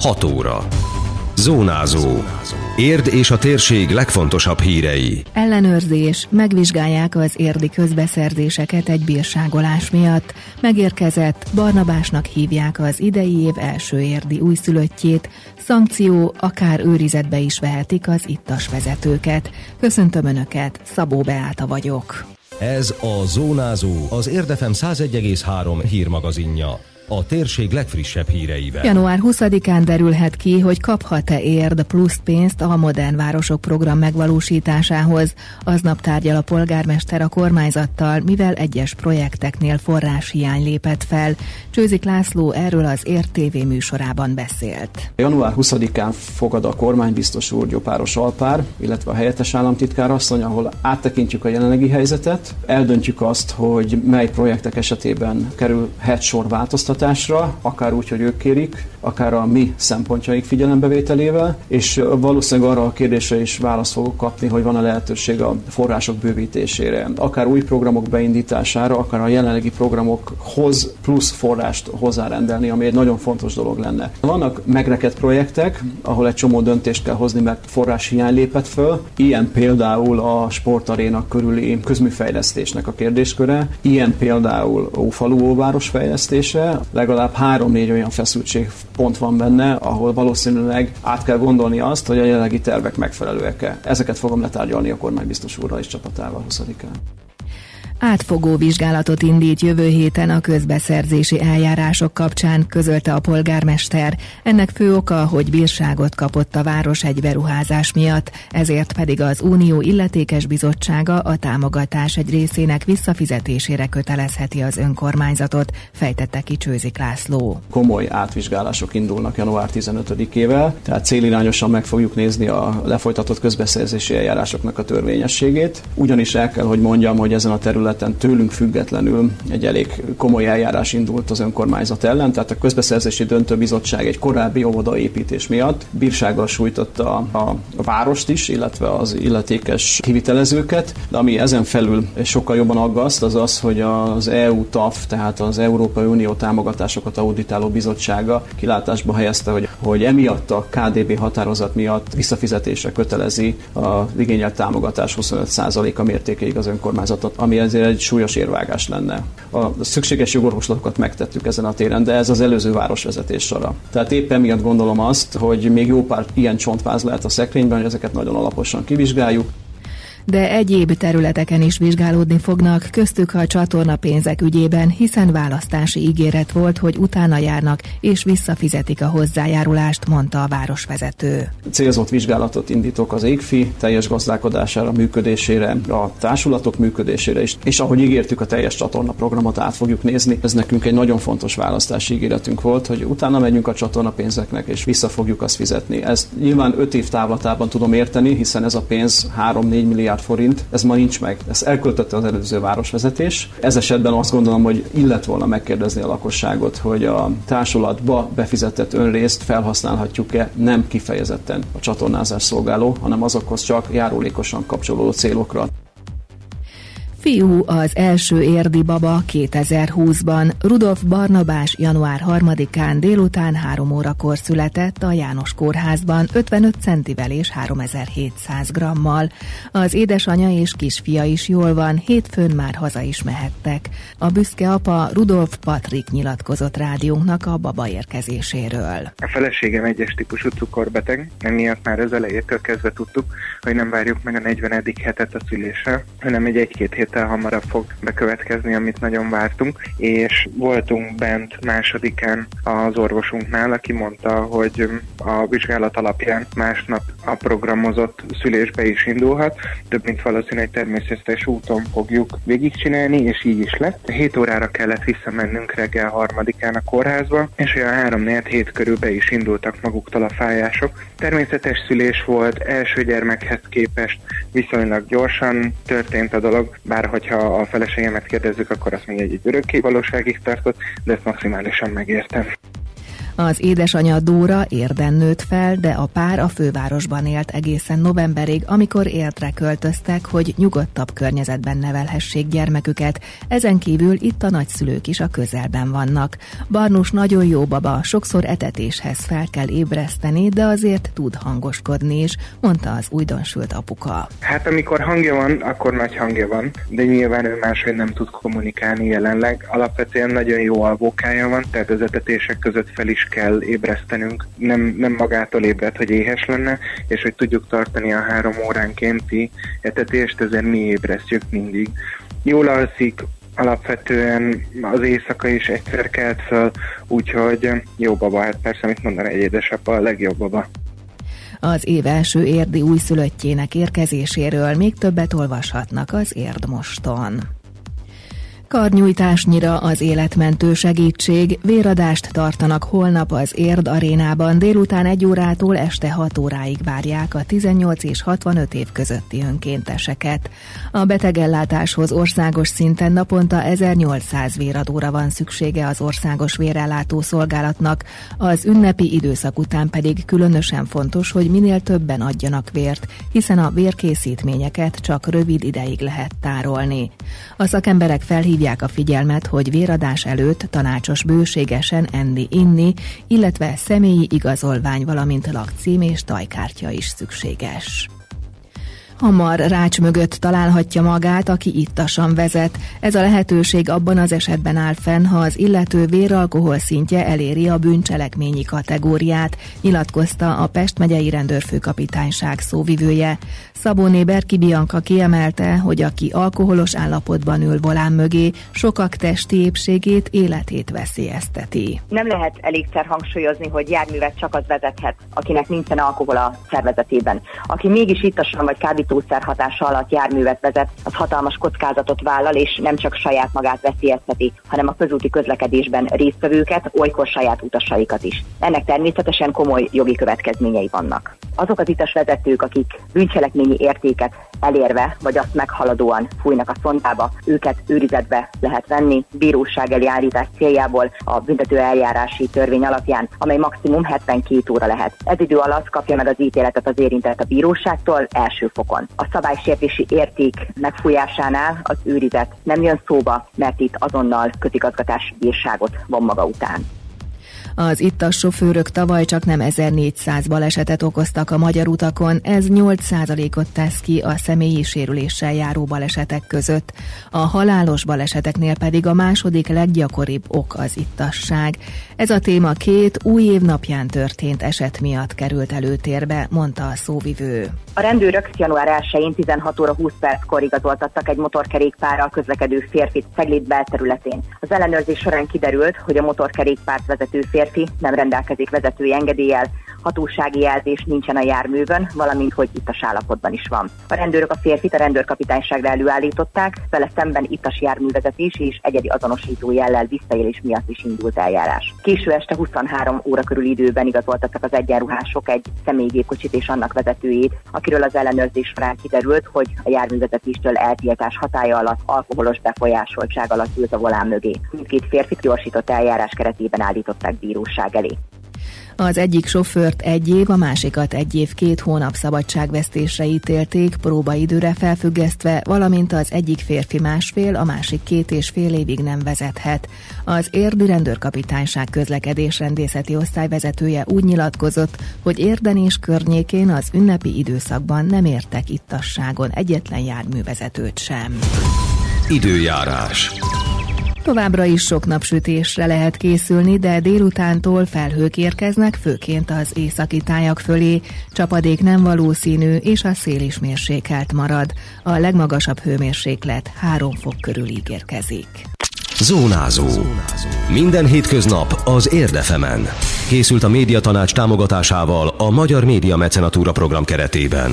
6 óra. Zónázó. Érd és a térség legfontosabb hírei. Ellenőrzés. Megvizsgálják az érdi közbeszerzéseket egy bírságolás miatt. Megérkezett, Barnabásnak hívják az idei év első érdi újszülöttjét. Szankció, akár őrizetbe is vehetik az ittas vezetőket. Köszöntöm Önöket, Szabó Beáta vagyok. Ez a Zónázó, az Érdefem 101,3 hírmagazinja a térség legfrissebb híreivel. Január 20-án derülhet ki, hogy kaphat-e érd plusz pénzt a Modern Városok program megvalósításához. Aznap tárgyal a polgármester a kormányzattal, mivel egyes projekteknél forráshiány lépett fel. Csőzik László erről az Érd TV műsorában beszélt. Január 20-án fogad a kormánybiztos úr Gyopáros Alpár, illetve a helyettes államtitkár asszony, ahol áttekintjük a jelenlegi helyzetet, eldöntjük azt, hogy mely projektek esetében kerülhet sor változtatásra, támogatásra, akár úgy, hogy ők kérik, akár a mi szempontjaink figyelembevételével, és valószínűleg arra a kérdésre is választ fogok kapni, hogy van a lehetőség a források bővítésére, akár új programok beindítására, akár a jelenlegi programokhoz plusz forrást hozzárendelni, ami egy nagyon fontos dolog lenne. Vannak megrekedt projektek, ahol egy csomó döntést kell hozni, mert forrás hiány lépett föl. Ilyen például a sportarénak körüli közműfejlesztésnek a kérdésköre, ilyen például Ófalu óváros fejlesztése, legalább három-négy olyan feszültségpont van benne, ahol valószínűleg át kell gondolni azt, hogy a jelenlegi tervek megfelelőek-e. Ezeket fogom letárgyalni a kormánybiztos úrral és csapatával 20-án. Átfogó vizsgálatot indít jövő héten a közbeszerzési eljárások kapcsán, közölte a polgármester. Ennek fő oka, hogy bírságot kapott a város egy beruházás miatt, ezért pedig az Unió illetékes bizottsága a támogatás egy részének visszafizetésére kötelezheti az önkormányzatot, fejtette ki Csőzik László. Komoly átvizsgálások indulnak január 15-ével, tehát célirányosan meg fogjuk nézni a lefolytatott közbeszerzési eljárásoknak a törvényességét. Ugyanis el kell, hogy mondjam, hogy ezen a területen területen tőlünk függetlenül egy elég komoly eljárás indult az önkormányzat ellen, tehát a közbeszerzési döntőbizottság egy korábbi óvodaépítés miatt bírsággal sújtotta a, várost is, illetve az illetékes kivitelezőket, de ami ezen felül sokkal jobban aggaszt, az az, hogy az EU TAF, tehát az Európai Unió támogatásokat auditáló bizottsága kilátásba helyezte, hogy, hogy emiatt a KDB határozat miatt visszafizetésre kötelezi a igényelt támogatás 25%-a mértékéig az önkormányzatot, ami ezért azért egy súlyos érvágás lenne. A szükséges jogorvoslatokat megtettük ezen a téren, de ez az előző városvezetés sora. Tehát éppen miatt gondolom azt, hogy még jó pár ilyen csontváz lehet a szekrényben, hogy ezeket nagyon alaposan kivizsgáljuk de egyéb területeken is vizsgálódni fognak, köztük a csatorna pénzek ügyében, hiszen választási ígéret volt, hogy utána járnak és visszafizetik a hozzájárulást, mondta a városvezető. Célzott vizsgálatot indítok az égfi teljes gazdálkodására, működésére, a társulatok működésére is, és ahogy ígértük, a teljes csatorna programot át fogjuk nézni. Ez nekünk egy nagyon fontos választási ígéretünk volt, hogy utána megyünk a csatorna pénzeknek, és vissza fogjuk azt fizetni. Ezt nyilván 5 év távlatában tudom érteni, hiszen ez a pénz 3-4 milliárd milliárd forint, ez ma nincs meg. Ezt elköltötte az előző városvezetés. Ez esetben azt gondolom, hogy illet volna megkérdezni a lakosságot, hogy a társulatba befizetett önrészt felhasználhatjuk-e nem kifejezetten a csatornázás szolgáló, hanem azokhoz csak járulékosan kapcsolódó célokra. Fiú az első érdi baba 2020-ban. Rudolf Barnabás január 3-án délután 3 órakor született a János kórházban 55 centivel és 3700 grammal. Az édesanyja és kisfia is jól van, hétfőn már haza is mehettek. A büszke apa Rudolf Patrik nyilatkozott rádiónknak a baba érkezéséről. A feleségem egyes típusú cukorbeteg, emiatt már az elejétől kezdve tudtuk, hogy nem várjuk meg a 40. hetet a szülésre, hanem egy egy-két hét héttel hamarabb fog bekövetkezni, amit nagyon vártunk, és voltunk bent másodikán az orvosunknál, aki mondta, hogy a vizsgálat alapján másnap a programozott szülésbe is indulhat, több mint valószínű egy természetes úton fogjuk végigcsinálni, és így is lett. 7 órára kellett visszamennünk reggel harmadikán a kórházba, és olyan 3 4 hét körül be is indultak maguktól a fájások. Természetes szülés volt, első gyermekhez képest viszonylag gyorsan történt a dolog, bár hogyha a feleségemet kérdezzük, akkor azt még egy, egy örökké valóságig tartott, de ezt maximálisan megértem. Az édesanyja Dóra érden nőtt fel, de a pár a fővárosban élt egészen novemberig, amikor érdre költöztek, hogy nyugodtabb környezetben nevelhessék gyermeküket. Ezen kívül itt a nagyszülők is a közelben vannak. Barnus nagyon jó baba, sokszor etetéshez fel kell ébreszteni, de azért tud hangoskodni is, mondta az újdonsült apuka. Hát amikor hangja van, akkor nagy hangja van, de nyilván ő máshogy nem tud kommunikálni jelenleg. Alapvetően nagyon jó alvókája van, tehát az etetések között fel is kell ébresztenünk. Nem, nem magától ébred, hogy éhes lenne, és hogy tudjuk tartani a három óránkénti etetést, ezért mi ébresztjük mindig. Jól alszik, alapvetően az éjszaka is egyszer kelt föl, úgyhogy jó baba, hát persze, mit mondani, egy édesapa a legjobb baba. Az év első érdi újszülöttjének érkezéséről még többet olvashatnak az Érdmoston. Karnyújtásnyira az életmentő segítség, véradást tartanak holnap az Érd arénában, délután egy órától este 6 óráig várják a 18 és 65 év közötti önkénteseket. A betegellátáshoz országos szinten naponta 1800 véradóra van szüksége az országos vérellátó szolgálatnak, az ünnepi időszak után pedig különösen fontos, hogy minél többen adjanak vért, hiszen a vérkészítményeket csak rövid ideig lehet tárolni. A szakemberek felhívják felhívják a figyelmet, hogy véradás előtt tanácsos bőségesen enni-inni, illetve személyi igazolvány, valamint lakcím és tajkártya is szükséges. Hamar rács mögött találhatja magát, aki ittasan vezet. Ez a lehetőség abban az esetben áll fenn, ha az illető véralkohol szintje eléri a bűncselekményi kategóriát, nyilatkozta a Pest megyei rendőrfőkapitányság szóvivője. Szabóné Berki Bianca kiemelte, hogy aki alkoholos állapotban ül volán mögé, sokak testi épségét, életét veszélyezteti. Nem lehet elégszer hangsúlyozni, hogy járművet csak az vezethet, akinek nincsen alkohol a szervezetében. Aki mégis ittasan vagy kábítószer hatása alatt járművet vezet, az hatalmas kockázatot vállal, és nem csak saját magát veszélyezteti, hanem a közúti közlekedésben résztvevőket, olykor saját utasaikat is. Ennek természetesen komoly jogi következményei vannak. Azok az itas vezetők, akik bűncselekmény ennyi értéket elérve, vagy azt meghaladóan fújnak a szondába, őket őrizetbe lehet venni, bíróság elé állítás céljából a büntető eljárási törvény alapján, amely maximum 72 óra lehet. Ez idő alatt kapja meg az ítéletet az érintett a bíróságtól első fokon. A szabálysértési érték megfújásánál az őrizet nem jön szóba, mert itt azonnal közigazgatás bírságot von maga után. Az ittas sofőrök tavaly csak nem 1400 balesetet okoztak a magyar utakon, ez 8%-ot tesz ki a személyi sérüléssel járó balesetek között. A halálos baleseteknél pedig a második leggyakoribb ok az ittasság. Ez a téma két új év napján történt eset miatt került előtérbe, mondta a szóvivő. A rendőrök január 1-én 16 óra 20 perckor igazoltattak egy motorkerékpárral közlekedő férfit Cegléd belterületén. Az ellenőrzés során kiderült, hogy a motorkerékpárt vezető férfi nem rendelkezik vezetői engedéllyel, hatósági jelzés nincsen a járművön, valamint hogy ittas állapotban is van. A rendőrök a férfit a rendőrkapitányságra előállították, vele szemben ittas járművezetés és egyedi azonosító jellel visszaélés miatt is indult eljárás. Késő este 23 óra körül időben igazoltattak az egyenruhások egy személygépkocsit és annak vezetőjét, akiről az ellenőrzés során kiderült, hogy a járművezetéstől eltiltás hatája alatt alkoholos befolyásoltság alatt ült a volán mögé. Mindkét férfit gyorsított eljárás keretében állították bíróság elé. Az egyik sofőrt egy év, a másikat egy év két hónap szabadságvesztésre ítélték, próbaidőre felfüggesztve, valamint az egyik férfi másfél, a másik két és fél évig nem vezethet. Az érdi rendőrkapitányság közlekedés rendészeti osztályvezetője úgy nyilatkozott, hogy Érden és környékén az ünnepi időszakban nem értek ittasságon egyetlen járművezetőt sem. Időjárás. Továbbra is sok napsütésre lehet készülni, de délutántól felhők érkeznek, főként az északi tájak fölé. Csapadék nem valószínű, és a szél is mérsékelt marad. A legmagasabb hőmérséklet 3 fok körül ígérkezik. Zónázó. Minden hétköznap az Érdefemen. Készült a médiatanács támogatásával a Magyar Média Mecenatúra program keretében.